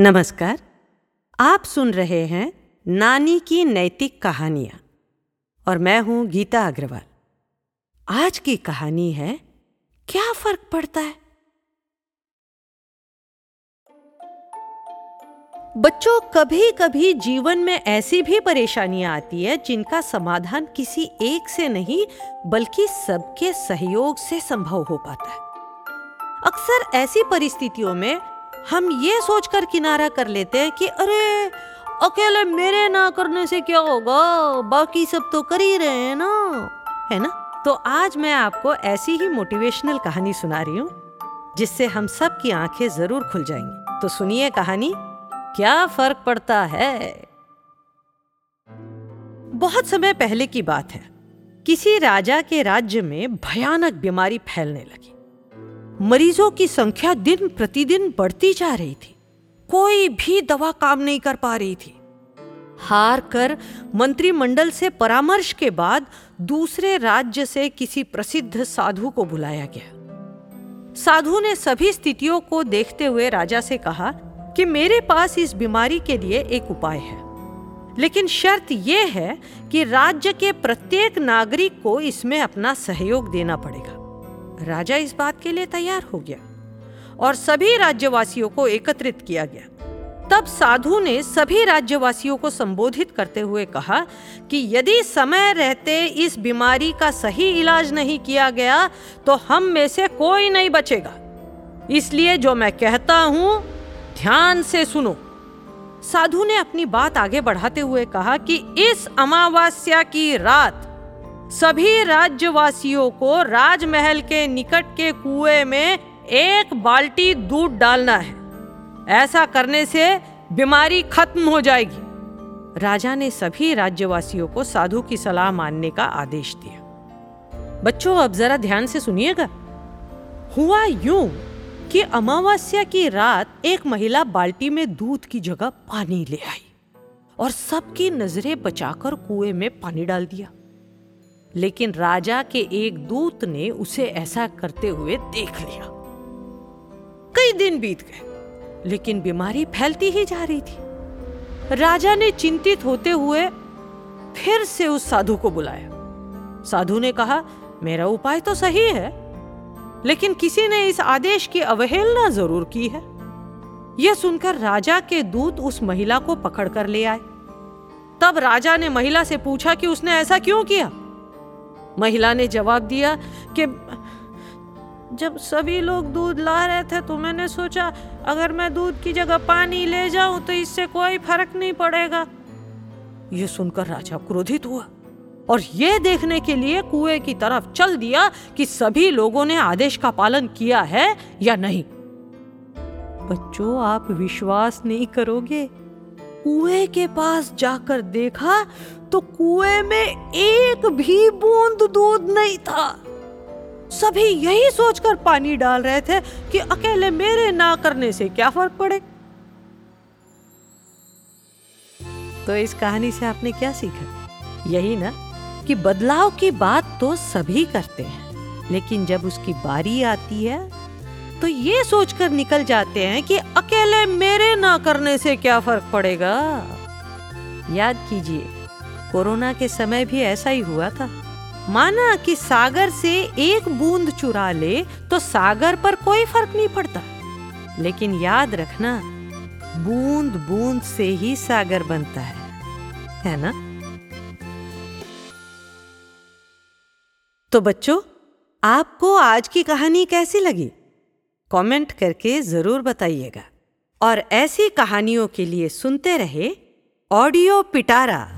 नमस्कार। आप सुन रहे हैं नानी की नैतिक कहानियाँ और मैं हूँ गीता अग्रवाल। आज की कहानी है, क्या फ़र्क पड़ता है? बच्चों कभी कभी जीवन में ऐसी भी परेशानियाँ आती है जिनका समाधान किसी एक से नहीं, बल्कि सबके सहयोग से संभव हो पाता है। अक्सर ऐसी परिस्थितियों में हम ये सोचकर किनारा कर लेते हैं कि अरे, अकेले मेरे ना करने से क्या होगा? बाकी सब तो कर ही रहे हैं ना। है ना? तो आज मैं आपको ऐसी ही मोटिवेशनल कहानी सुना रही हूँ, जिससे हम सब की आँखें ज़रूर खुल जाएँगी। तो सुनिए कहानी, क्या फ़र्क पड़ता है? बहुत समय पहले की बात है। किसी राजा के राज्य में भयानक बीमारी फैलने लगी। मरीजों की संख्या दिन प्रतिदिन बढ़ती जा रही थी। कोई भी दवा काम नहीं कर पा रही थी। हार कर मंत्रिमंडल से परामर्श के बाद दूसरे राज्य से किसी प्रसिद्ध साधु को बुलाया गया। साधु ने सभी स्थितियों को देखते हुए राजा से कहा कि मेरे पास इस बीमारी के लिए एक उपाय है। लेकिन शर्त यह है कि राज्य के प्रत्येक नागरिक को इसमें अपना सहयोग देना पड़ेगा। राजा इस बात के लिए तैयार हो गया और सभी राज्यवासियों को एकत्रित किया गया। तब साधु ने सभी राज्यवासियों को संबोधित करते हुए कहा कि यदि समय रहते इस बीमारी का सही इलाज नहीं किया गया तो हम में से कोई नहीं बचेगा। इसलिए जो मैं कहता हूँ, ध्यान से सुनो। साधु ने अपनी बात आगे बढ़ाते हुए कहा कि इस अमावस्या की रात सभी राज्यवासियों को राजमहल के निकट के कुएँ में एक बाल्टी दूध डालना है। ऐसा करने से बीमारी खत्म हो जाएगी। राजा ने सभी राज्यवासियों को साधु की सलाह मानने का आदेश दिया। बच्चों, अब जरा ध्यान से सुनिएगा। हुआ यूँ कि अमावस्या की रात एक महिला बाल्टी में दूध की जगह पानी ले आई और सबकी नज़रें बचाकर कुएँ में पानी डाल दिया। लेकिन राजा के एक दूत ने उसे ऐसा करते हुए देख लिया। कई दिन बीत गए, लेकिन बीमारी फैलती ही जा रही थी। राजा ने चिंतित होते हुए फिर से उस साधु को बुलाया। साधु ने कहा, मेरा उपाय तो सही है, लेकिन किसी ने इस आदेश की अवहेलना ज़रूर की है। यह सुनकर राजा के दूत उस महिला को पकड़कर ले आए। तब राजा ने महिला से पूछा कि उसने ऐसा क्यों किया? महिला ने जवाब दिया कि जब सभी लोग दूध ला रहे थे तो मैंने सोचा, अगर मैं दूध की जगह पानी ले जाऊँ तो इससे कोई फ़र्क नहीं पड़ेगा। ये सुनकर राजा क्रोधित हुआ और यह देखने के लिए कुएँ की तरफ़ चल दिया कि सभी लोगों ने आदेश का पालन किया है या नहीं। बच्चों, आप विश्वास नहीं करोगे। कुएँ के पास जाकर देखा तो कुएँ में एक भी बूंद दूध नहीं था। सभी यही सोचकर पानी डाल रहे थे कि अकेले मेरे ना करने से क्या फ़र्क पड़े। तो इस कहानी से आपने क्या सीखा? यही ना कि बदलाव की बात तो सभी करते हैं, लेकिन जब उसकी बारी आती है तो ये सोचकर निकल जाते हैं कि अकेले मेरे ना करने से क्या फ़र्क पड़ेगा। याद कीजिए कोरोना के समय भी ऐसा ही हुआ था। माना कि सागर से एक बूंद चुरा ले तो सागर पर कोई फ़र्क नहीं पड़ता। लेकिन याद रखना, बूंद बूंद से ही सागर बनता है। है ना? तो बच्चों, आपको आज की कहानी कैसी लगी? कमेंट करके ज़रूर बताइएगा। और ऐसी कहानियों के लिए सुनते रहे ऑडियो पिटारा।